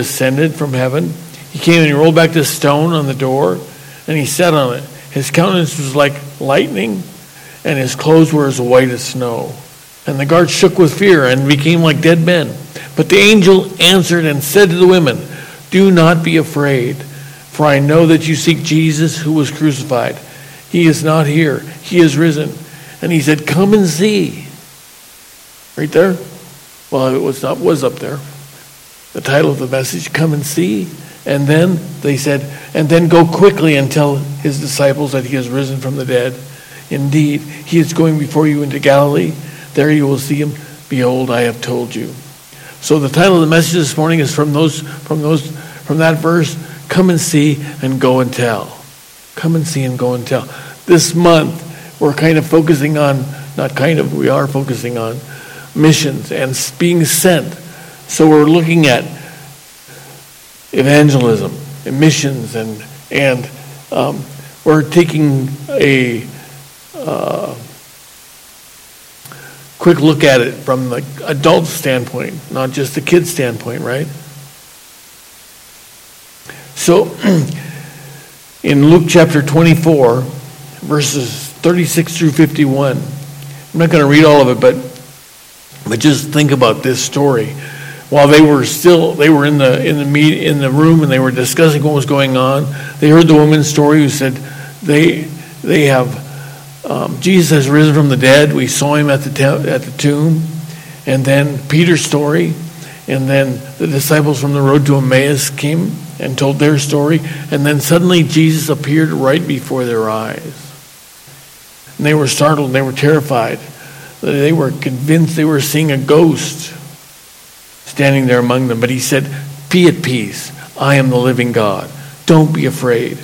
ascended from heaven. He came and he rolled back the stone on the door, and he sat on it. His countenance was like lightning, and his clothes were as white as snow. And the guards shook with fear and became like dead men. But the angel answered and said to the women, Do not be afraid, for I know that you seek Jesus who was crucified. He is not here, he is risen. And he said, Come and see. Right there? Well, it was, up, was up there. The title of the message, Come and See. And then they said, And then go quickly and tell his disciples that he has risen from the dead. Indeed, he is going before you into Galilee. There you will see him. Behold, I have told you. So the title of the message this morning is from those from those from that verse, come and see and go and tell. Come and see and go and tell. This month we're kind of focusing on not kind of, we are focusing on missions and being sent. So we're looking at evangelism and missions and and um, we're taking a uh, quick look at it from the adult standpoint, not just the kid standpoint, right? So, in Luke chapter 24, verses 36 through 51, I'm not going to read all of it, but, but just think about this story. While they were still, they were in the, in, the meet, in the room and they were discussing what was going on, they heard the woman's story who said, they, they have um, Jesus has risen from the dead. We saw him at the, te- at the tomb. And then Peter's story. And then the disciples from the road to Emmaus came and told their story. And then suddenly Jesus appeared right before their eyes. And they were startled and they were terrified. They were convinced they were seeing a ghost standing there among them. But he said, Be at peace. I am the living God. Don't be afraid.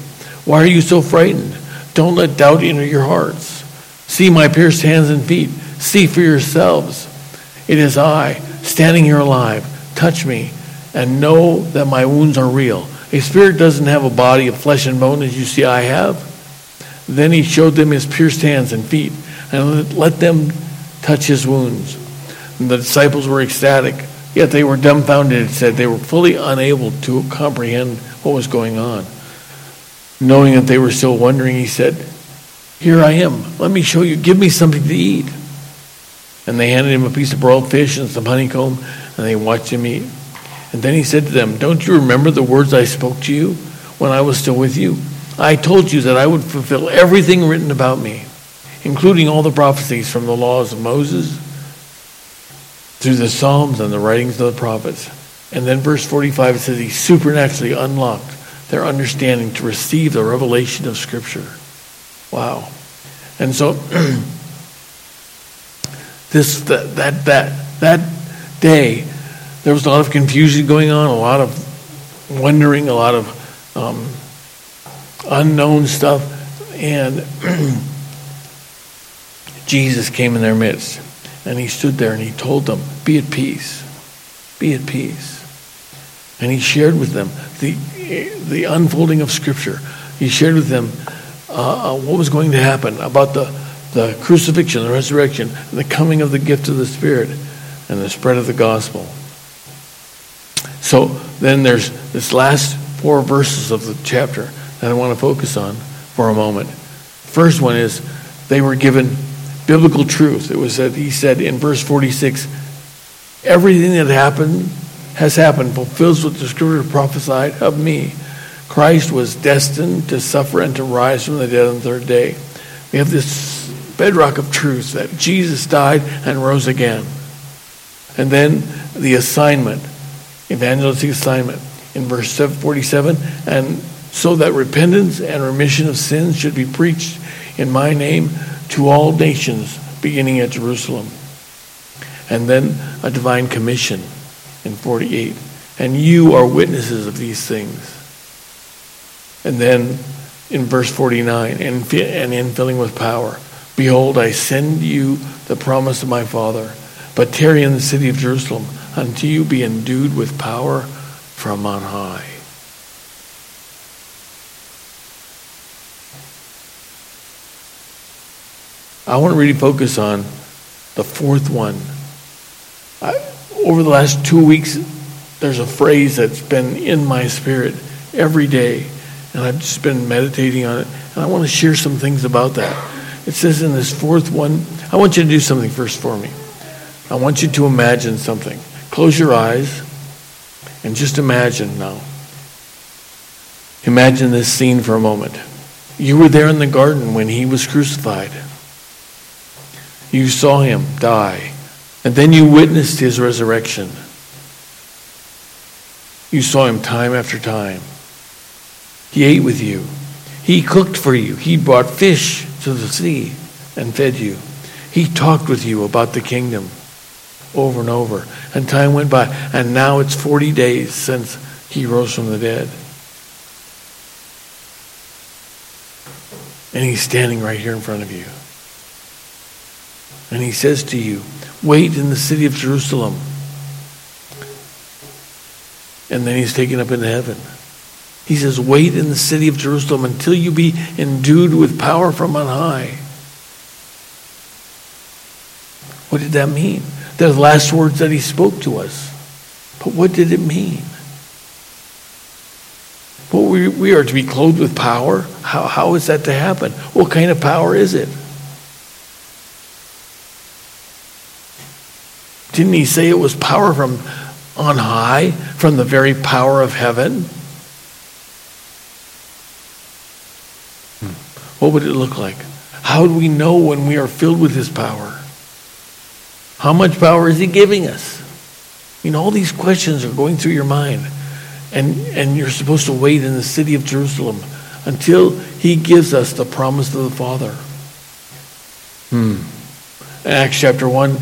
Why are you so frightened? Don't let doubt enter your hearts. See my pierced hands and feet. See for yourselves. It is I, standing here alive. Touch me and know that my wounds are real. A spirit doesn't have a body of flesh and bone as you see I have. Then he showed them his pierced hands and feet and let them touch his wounds. And the disciples were ecstatic, yet they were dumbfounded. It said they were fully unable to comprehend what was going on. Knowing that they were still wondering, he said, Here I am. Let me show you. Give me something to eat. And they handed him a piece of broiled fish and some honeycomb, and they watched him eat. And then he said to them, Don't you remember the words I spoke to you when I was still with you? I told you that I would fulfill everything written about me, including all the prophecies from the laws of Moses through the Psalms and the writings of the prophets. And then verse 45 it says he supernaturally unlocked their understanding to receive the revelation of Scripture. Wow. And so this that that that, that day there was a lot of confusion going on, a lot of wondering, a lot of um, unknown stuff, and Jesus came in their midst, and he stood there and he told them, "Be at peace, be at peace," and he shared with them the the unfolding of Scripture. He shared with them uh, uh, what was going to happen about the, the crucifixion, the resurrection, the coming of the gift of the Spirit, and the spread of the gospel. So then there's this last four verses of the chapter that I want to focus on for a moment. First one is they were given biblical truth. It was that he said in verse 46 everything that happened has happened, fulfills what the scripture prophesied of me. Christ was destined to suffer and to rise from the dead on the third day. We have this bedrock of truth that Jesus died and rose again. And then the assignment, evangelistic assignment in verse 47 and so that repentance and remission of sins should be preached in my name to all nations beginning at Jerusalem. And then a divine commission in 48. And you are witnesses of these things. And then in verse 49, and, and in filling with power, behold, I send you the promise of my Father, but tarry in the city of Jerusalem until you be endued with power from on high. I want to really focus on the fourth one. I, over the last two weeks, there's a phrase that's been in my spirit every day, and I've just been meditating on it, and I want to share some things about that. It says in this fourth one, I want you to do something first for me. I want you to imagine something. Close your eyes and just imagine now. Imagine this scene for a moment. You were there in the garden when he was crucified. You saw him die, and then you witnessed his resurrection. You saw him time after time. He ate with you. He cooked for you. He brought fish to the sea and fed you. He talked with you about the kingdom over and over. And time went by. And now it's 40 days since he rose from the dead. And he's standing right here in front of you. And he says to you, Wait in the city of Jerusalem. And then he's taken up into heaven. He says, Wait in the city of Jerusalem until you be endued with power from on high. What did that mean? The last words that he spoke to us. But what did it mean? Well, we, we are to be clothed with power. How, how is that to happen? What kind of power is it? Didn't he say it was power from on high, from the very power of heaven? Hmm. What would it look like? How do we know when we are filled with his power? How much power is he giving us? You know, all these questions are going through your mind. And, and you're supposed to wait in the city of Jerusalem until he gives us the promise of the Father. Hmm. Acts chapter 1,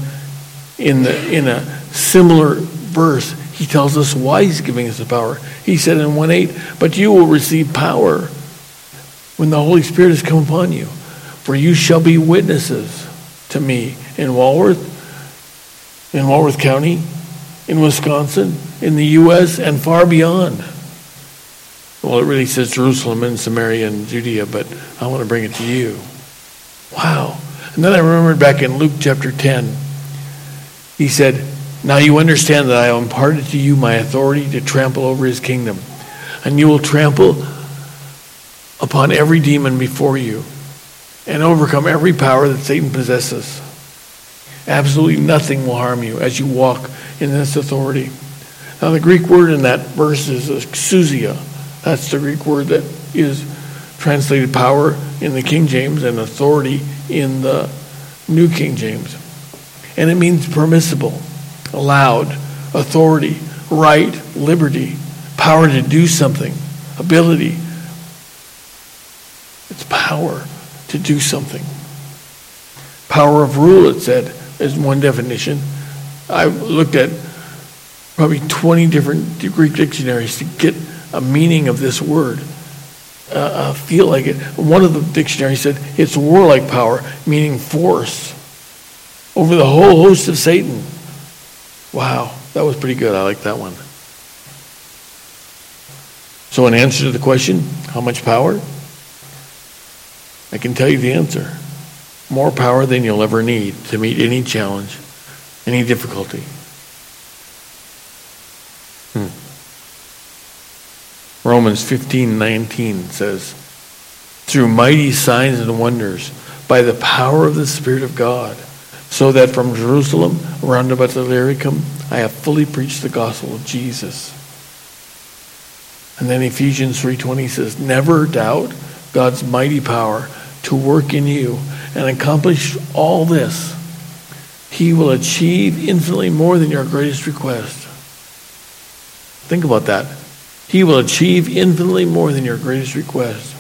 in, the, in a similar verse, he tells us why he's giving us the power. He said in 1 8, But you will receive power when the Holy Spirit has come upon you, for you shall be witnesses to me in Walworth, in Walworth County, in Wisconsin, in the U.S., and far beyond. Well, it really says Jerusalem and Samaria and Judea, but I want to bring it to you. Wow. And then I remembered back in Luke chapter 10, he said, Now you understand that I have imparted to you my authority to trample over his kingdom, and you will trample upon every demon before you and overcome every power that Satan possesses. Absolutely nothing will harm you as you walk in this authority. Now, the Greek word in that verse is exousia. That's the Greek word that is translated power in the King James and authority in the New King James. And it means permissible, allowed, authority, right, liberty, power to do something, ability. It's power to do something. Power of rule, it said is one definition. I looked at probably 20 different Greek dictionaries to get a meaning of this word. Uh, I feel like it. One of the dictionaries said it's warlike power, meaning force, over the whole host of Satan. Wow, that was pretty good. I like that one. So, in answer to the question, how much power? I can tell you the answer more power than you'll ever need to meet any challenge, any difficulty. Hmm. Romans 15 19 says, through mighty signs and wonders, by the power of the Spirit of God, so that from Jerusalem around about Illyricum, I have fully preached the gospel of Jesus. And then Ephesians 3:20 says, "Never doubt God's mighty power to work in you and accomplish all this, he will achieve infinitely more than your greatest request. Think about that. He will achieve infinitely more than your greatest request,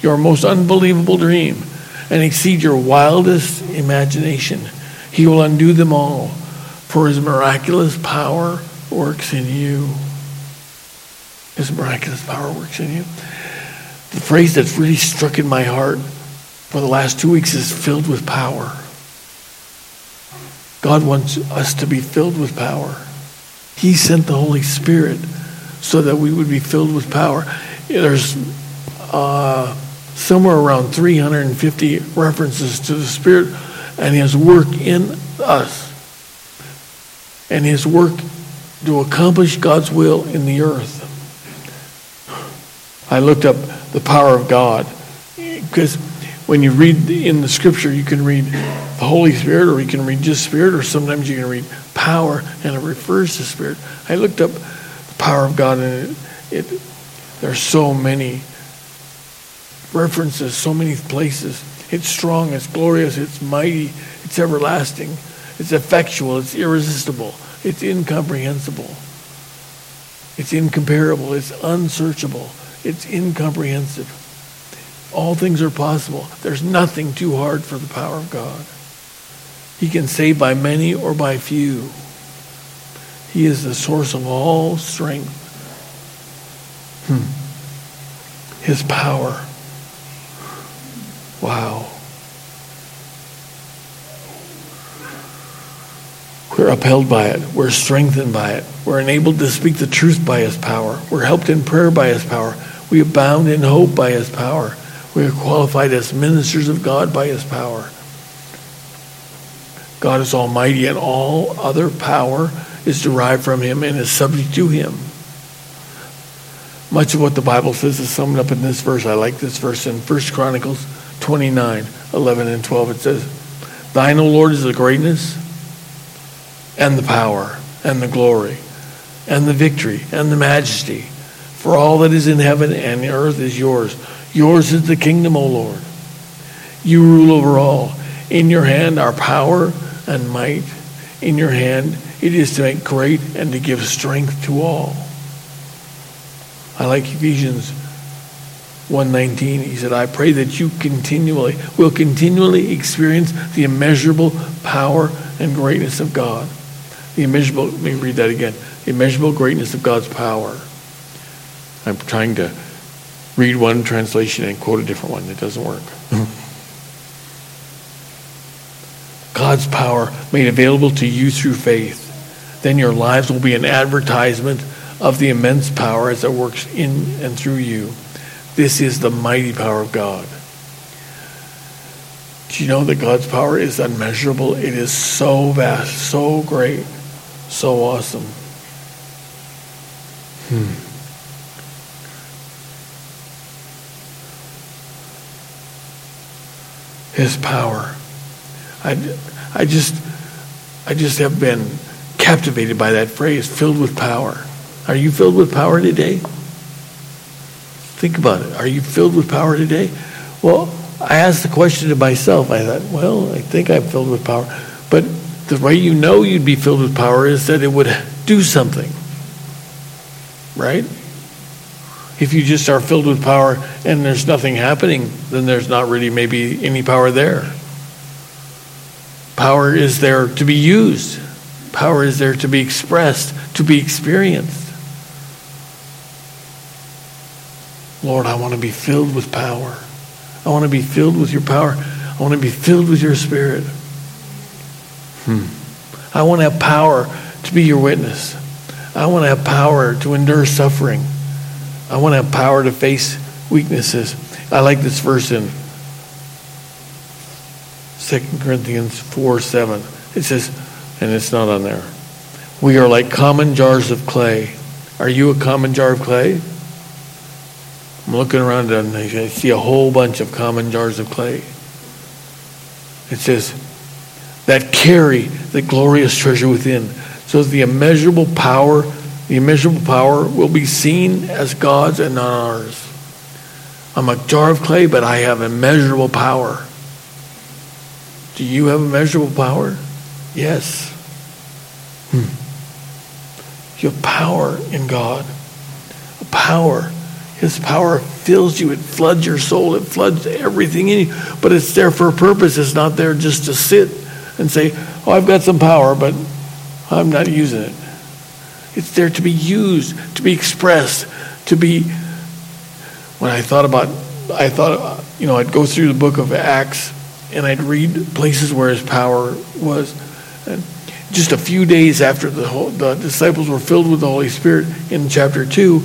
your most unbelievable dream, and exceed your wildest imagination. He will undo them all, for his miraculous power works in you. His miraculous power works in you. The phrase that's really struck in my heart for the last two weeks is filled with power. God wants us to be filled with power. He sent the Holy Spirit so that we would be filled with power. There's uh, somewhere around 350 references to the Spirit and His work in us. And His work to accomplish God's will in the earth. I looked up the power of God because when you read in the scripture, you can read the Holy Spirit or you can read just Spirit or sometimes you can read power and it refers to Spirit. I looked up the power of God and it, it there's so many references, so many places. It's strong, it's glorious, it's mighty, it's everlasting, it's effectual, it's irresistible, it's incomprehensible, it's incomparable, it's unsearchable, it's incomprehensive. All things are possible. There's nothing too hard for the power of God. He can save by many or by few. He is the source of all strength. Hmm. His power. Wow. We're upheld by it. We're strengthened by it. We're enabled to speak the truth by His power. We're helped in prayer by His power. We abound in hope by His power. We are qualified as ministers of God by His power. God is almighty, and all other power is derived from Him and is subject to Him. Much of what the Bible says is summed up in this verse. I like this verse in 1 Chronicles 29 11 and 12. It says, Thine, O Lord, is the greatness and the power and the glory and the victory and the majesty. For all that is in heaven and earth is yours. Yours is the kingdom, O Lord. You rule over all. In your hand are power and might. In your hand it is to make great and to give strength to all. I like Ephesians 119. He said, I pray that you continually will continually experience the immeasurable power and greatness of God. The immeasurable, let me read that again. The immeasurable greatness of God's power. I'm trying to read one translation and quote a different one. It doesn't work. God's power made available to you through faith. Then your lives will be an advertisement of the immense power as it works in and through you. This is the mighty power of God. Do you know that God's power is unmeasurable? It is so vast, so great, so awesome. Hmm. His power. I, I just I just have been captivated by that phrase, filled with power. Are you filled with power today? Think about it. Are you filled with power today? Well, I asked the question to myself. I thought, well, I think I'm filled with power. But the way you know you'd be filled with power is that it would do something. Right? If you just are filled with power and there's nothing happening, then there's not really maybe any power there. Power is there to be used. Power is there to be expressed, to be experienced. Lord, I want to be filled with power. I want to be filled with your power. I want to be filled with your spirit. Hmm. I want to have power to be your witness. I want to have power to endure suffering. I want to have power to face weaknesses. I like this verse in 2 Corinthians 4 7. It says, and it's not on there, we are like common jars of clay. Are you a common jar of clay? I'm looking around and I see a whole bunch of common jars of clay. It says, that carry the glorious treasure within. So the immeasurable power, the immeasurable power will be seen as God's and not ours. I'm a jar of clay, but I have immeasurable power. Do you have immeasurable power? Yes. Hmm. You have power in God. A power his power fills you. It floods your soul. It floods everything in you. But it's there for a purpose. It's not there just to sit and say, oh, I've got some power, but I'm not using it. It's there to be used, to be expressed, to be. When I thought about, I thought, you know, I'd go through the book of Acts and I'd read places where his power was. And just a few days after the, whole, the disciples were filled with the Holy Spirit in chapter 2,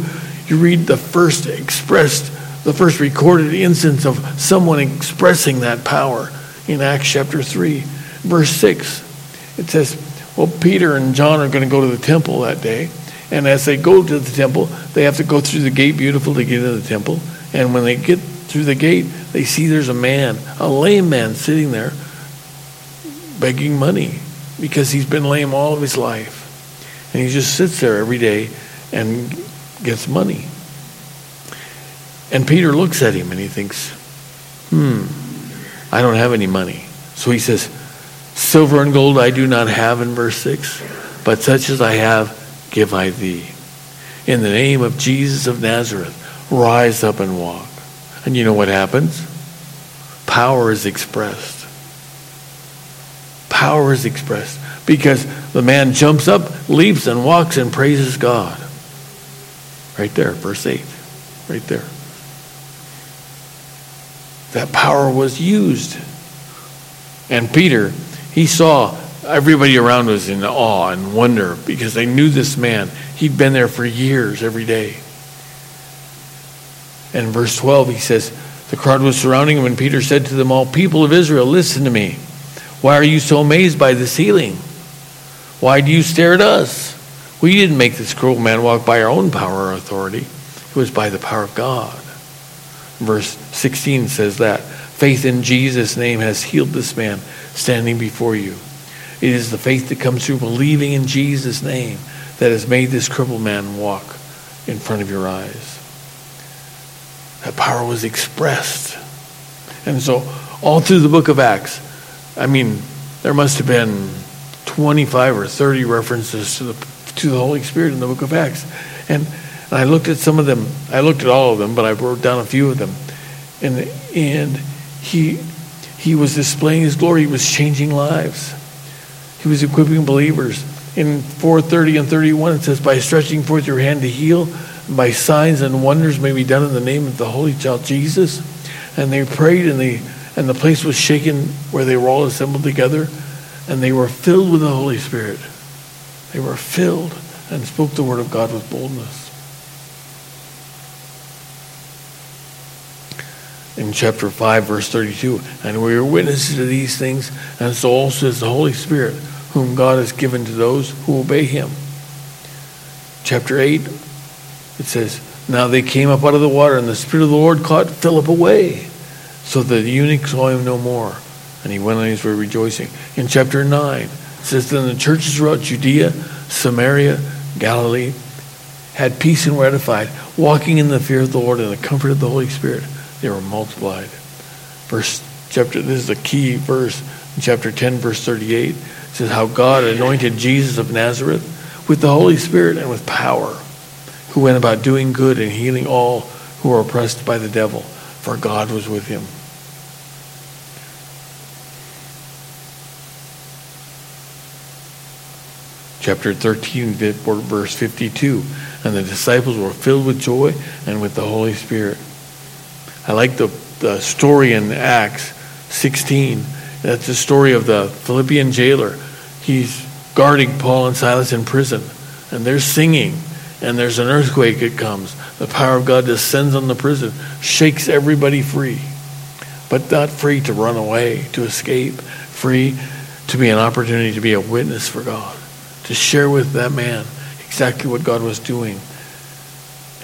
you read the first expressed, the first recorded instance of someone expressing that power in Acts chapter 3, verse 6. It says, Well, Peter and John are going to go to the temple that day. And as they go to the temple, they have to go through the gate beautiful to get into the temple. And when they get through the gate, they see there's a man, a lame man, sitting there begging money because he's been lame all of his life. And he just sits there every day and gets money. And Peter looks at him and he thinks, hmm, I don't have any money. So he says, Silver and gold I do not have in verse 6, but such as I have give I thee. In the name of Jesus of Nazareth, rise up and walk. And you know what happens? Power is expressed. Power is expressed because the man jumps up, leaps, and walks and praises God. Right there, verse 8. Right there. That power was used. And Peter, he saw everybody around was in awe and wonder because they knew this man. He'd been there for years every day. And verse 12, he says, The crowd was surrounding him, and Peter said to them all, People of Israel, listen to me. Why are you so amazed by this healing? Why do you stare at us? We didn't make this cruel man walk by our own power or authority. It was by the power of God. Verse 16 says that. Faith in Jesus' name has healed this man standing before you. It is the faith that comes through believing in Jesus' name that has made this crippled man walk in front of your eyes. That power was expressed. And so, all through the book of Acts, I mean, there must have been 25 or 30 references to the, to the Holy Spirit in the book of Acts. And, and I looked at some of them. I looked at all of them, but I wrote down a few of them. And, and he, he was displaying his glory. He was changing lives. He was equipping believers. In 430 and 31, it says, By stretching forth your hand to heal, by signs and wonders may be done in the name of the Holy Child Jesus. And they prayed, and, they, and the place was shaken where they were all assembled together, and they were filled with the Holy Spirit. They were filled and spoke the word of God with boldness. in chapter 5, verse 32. And we are witnesses to these things, and so also is the Holy Spirit, whom God has given to those who obey him. Chapter 8, it says, Now they came up out of the water, and the Spirit of the Lord caught Philip away, so that the eunuch saw him no more. And he went on his way rejoicing. In chapter 9, says, Then the churches throughout Judea, Samaria, Galilee had peace and were edified, walking in the fear of the Lord and the comfort of the Holy Spirit they were multiplied. Verse chapter this is a key verse chapter 10 verse 38 says how God anointed Jesus of Nazareth with the Holy Spirit and with power who went about doing good and healing all who were oppressed by the devil for God was with him. Chapter 13 verse 52 and the disciples were filled with joy and with the Holy Spirit I like the, the story in Acts 16. That's the story of the Philippian jailer. He's guarding Paul and Silas in prison, and they're singing, and there's an earthquake that comes. The power of God descends on the prison, shakes everybody free, but not free to run away, to escape, free to be an opportunity to be a witness for God, to share with that man exactly what God was doing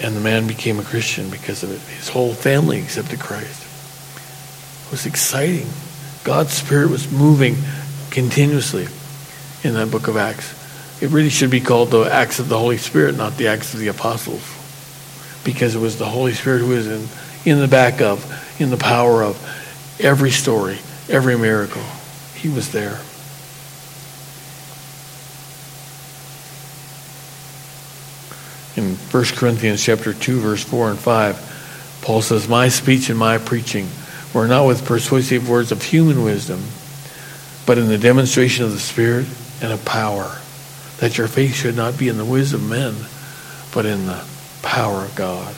and the man became a Christian because of it. His whole family accepted Christ. It was exciting. God's Spirit was moving continuously in that book of Acts. It really should be called the Acts of the Holy Spirit, not the Acts of the Apostles. Because it was the Holy Spirit who was in, in the back of, in the power of every story, every miracle. He was there. in 1 Corinthians chapter 2 verse 4 and 5 Paul says my speech and my preaching were not with persuasive words of human wisdom but in the demonstration of the spirit and of power that your faith should not be in the wisdom of men but in the power of God.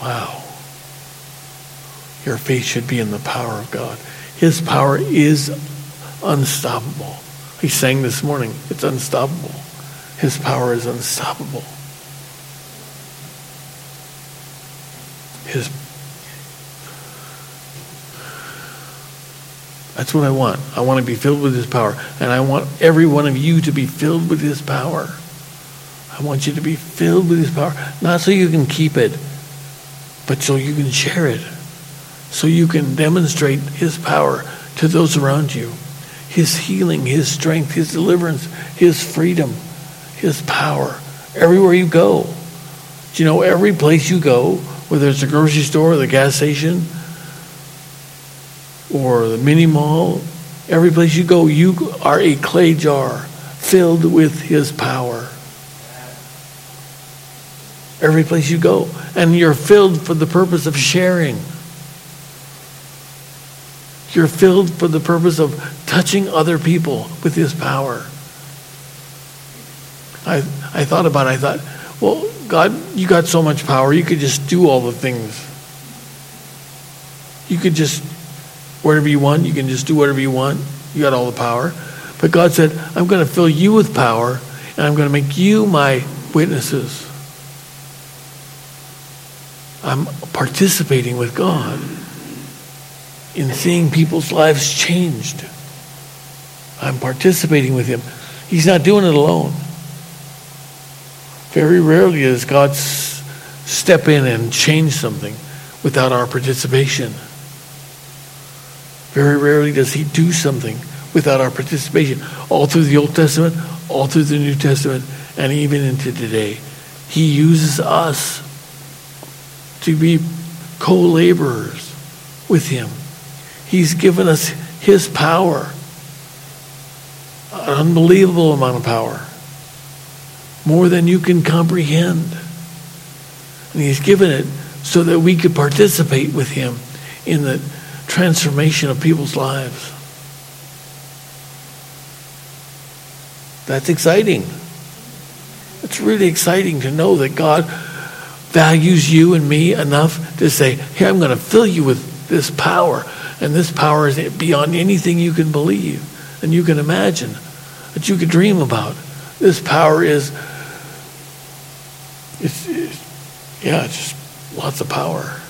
Wow. Your faith should be in the power of God. His power is unstoppable. He sang this morning it's unstoppable. His power is unstoppable his That's what I want. I want to be filled with His power. And I want every one of you to be filled with His power. I want you to be filled with His power. Not so you can keep it, but so you can share it. So you can demonstrate His power to those around you. His healing, His strength, His deliverance, His freedom, His power. Everywhere you go. You know every place you go, whether it's the grocery store or the gas station, or the mini mall, every place you go, you are a clay jar filled with His power. Every place you go. And you're filled for the purpose of sharing. You're filled for the purpose of touching other people with His power. I, I thought about it. I thought, well, God, you got so much power. You could just do all the things. You could just whatever you want. You can just do whatever you want. You got all the power. But God said, I'm going to fill you with power, and I'm going to make you my witnesses. I'm participating with God in seeing people's lives changed. I'm participating with Him. He's not doing it alone. Very rarely does God step in and change something without our participation. Very rarely does he do something without our participation. All through the Old Testament, all through the New Testament, and even into today. He uses us to be co laborers with him. He's given us his power, an unbelievable amount of power, more than you can comprehend. And he's given it so that we could participate with him in the transformation of people's lives. That's exciting. It's really exciting to know that God values you and me enough to say, Here, I'm going to fill you with this power. And this power is beyond anything you can believe and you can imagine, that you could dream about. This power is, it's, it's yeah, it's just lots of power.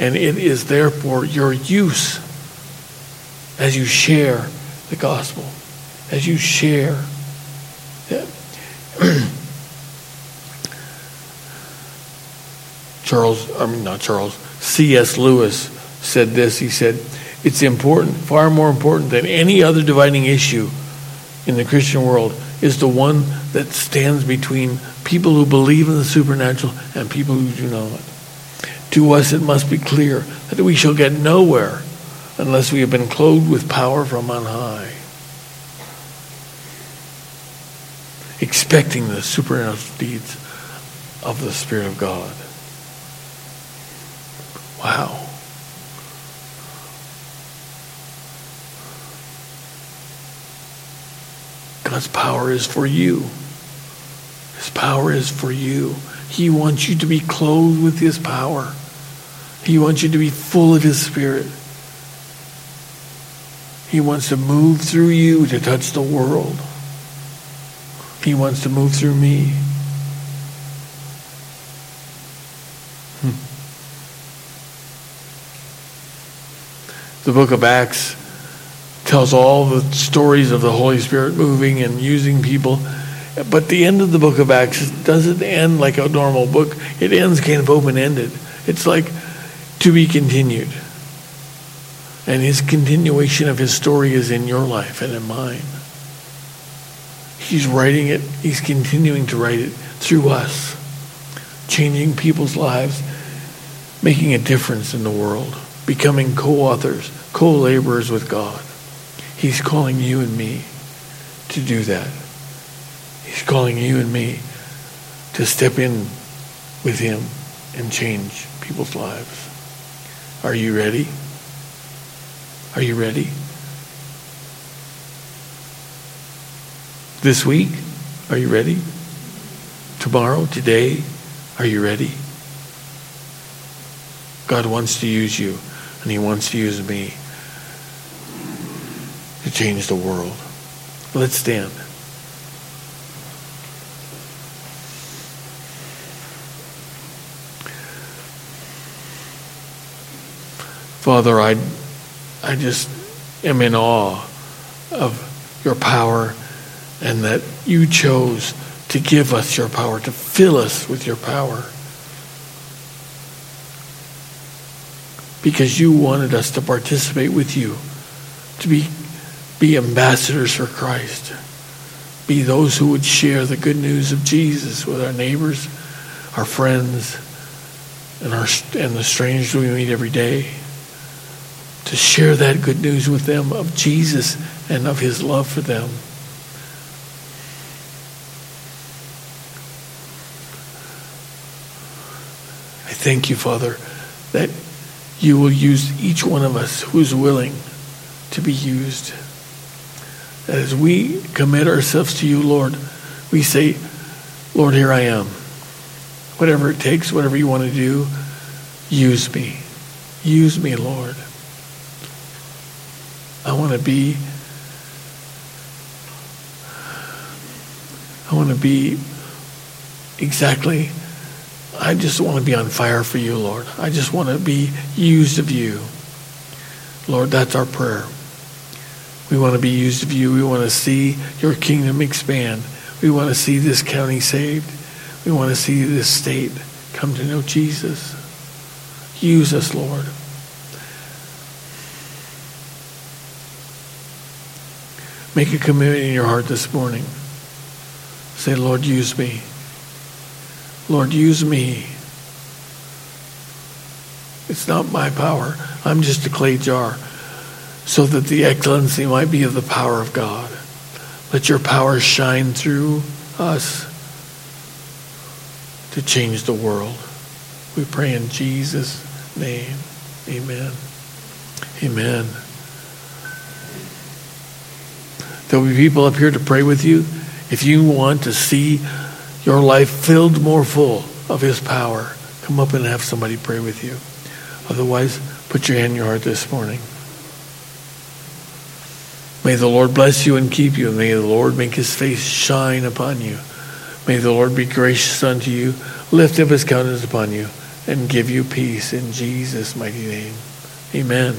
And it is therefore your use as you share the gospel, as you share. Charles, I mean, not Charles, C.S. Lewis said this. He said, It's important, far more important than any other dividing issue in the Christian world, is the one that stands between people who believe in the supernatural and people who do not. To us it must be clear that we shall get nowhere unless we have been clothed with power from on high. Expecting the supernatural deeds of the Spirit of God. Wow. God's power is for you. His power is for you. He wants you to be clothed with His power. He wants you to be full of His Spirit. He wants to move through you to touch the world. He wants to move through me. Hmm. The book of Acts tells all the stories of the Holy Spirit moving and using people. But the end of the book of Acts doesn't end like a normal book. It ends kind of open ended. It's like to be continued. And his continuation of his story is in your life and in mine. He's writing it, he's continuing to write it through us, changing people's lives, making a difference in the world, becoming co authors, co laborers with God. He's calling you and me to do that. He's calling you and me to step in with him and change people's lives. Are you ready? Are you ready? This week, are you ready? Tomorrow, today, are you ready? God wants to use you, and He wants to use me to change the world. Let's stand. Father, I I just am in awe of your power and that you chose to give us your power, to fill us with your power. Because you wanted us to participate with you, to be, be ambassadors for Christ, be those who would share the good news of Jesus with our neighbors, our friends, and, our, and the strangers we meet every day. To share that good news with them of Jesus and of his love for them. I thank you, Father, that you will use each one of us who is willing to be used. As we commit ourselves to you, Lord, we say, Lord, here I am. Whatever it takes, whatever you want to do, use me. Use me, Lord. I want to be I want to be exactly I just want to be on fire for you, Lord. I just want to be used of you. Lord, that's our prayer. We want to be used of you. We want to see your kingdom expand. We want to see this county saved. We want to see this state come to know Jesus. Use us, Lord. Make a commitment in your heart this morning. Say, Lord, use me. Lord, use me. It's not my power. I'm just a clay jar. So that the excellency might be of the power of God. Let your power shine through us to change the world. We pray in Jesus' name. Amen. Amen. There'll be people up here to pray with you. If you want to see your life filled more full of His power, come up and have somebody pray with you. Otherwise, put your hand in your heart this morning. May the Lord bless you and keep you. May the Lord make his face shine upon you. May the Lord be gracious unto you, lift up his countenance upon you, and give you peace in Jesus' mighty name. Amen.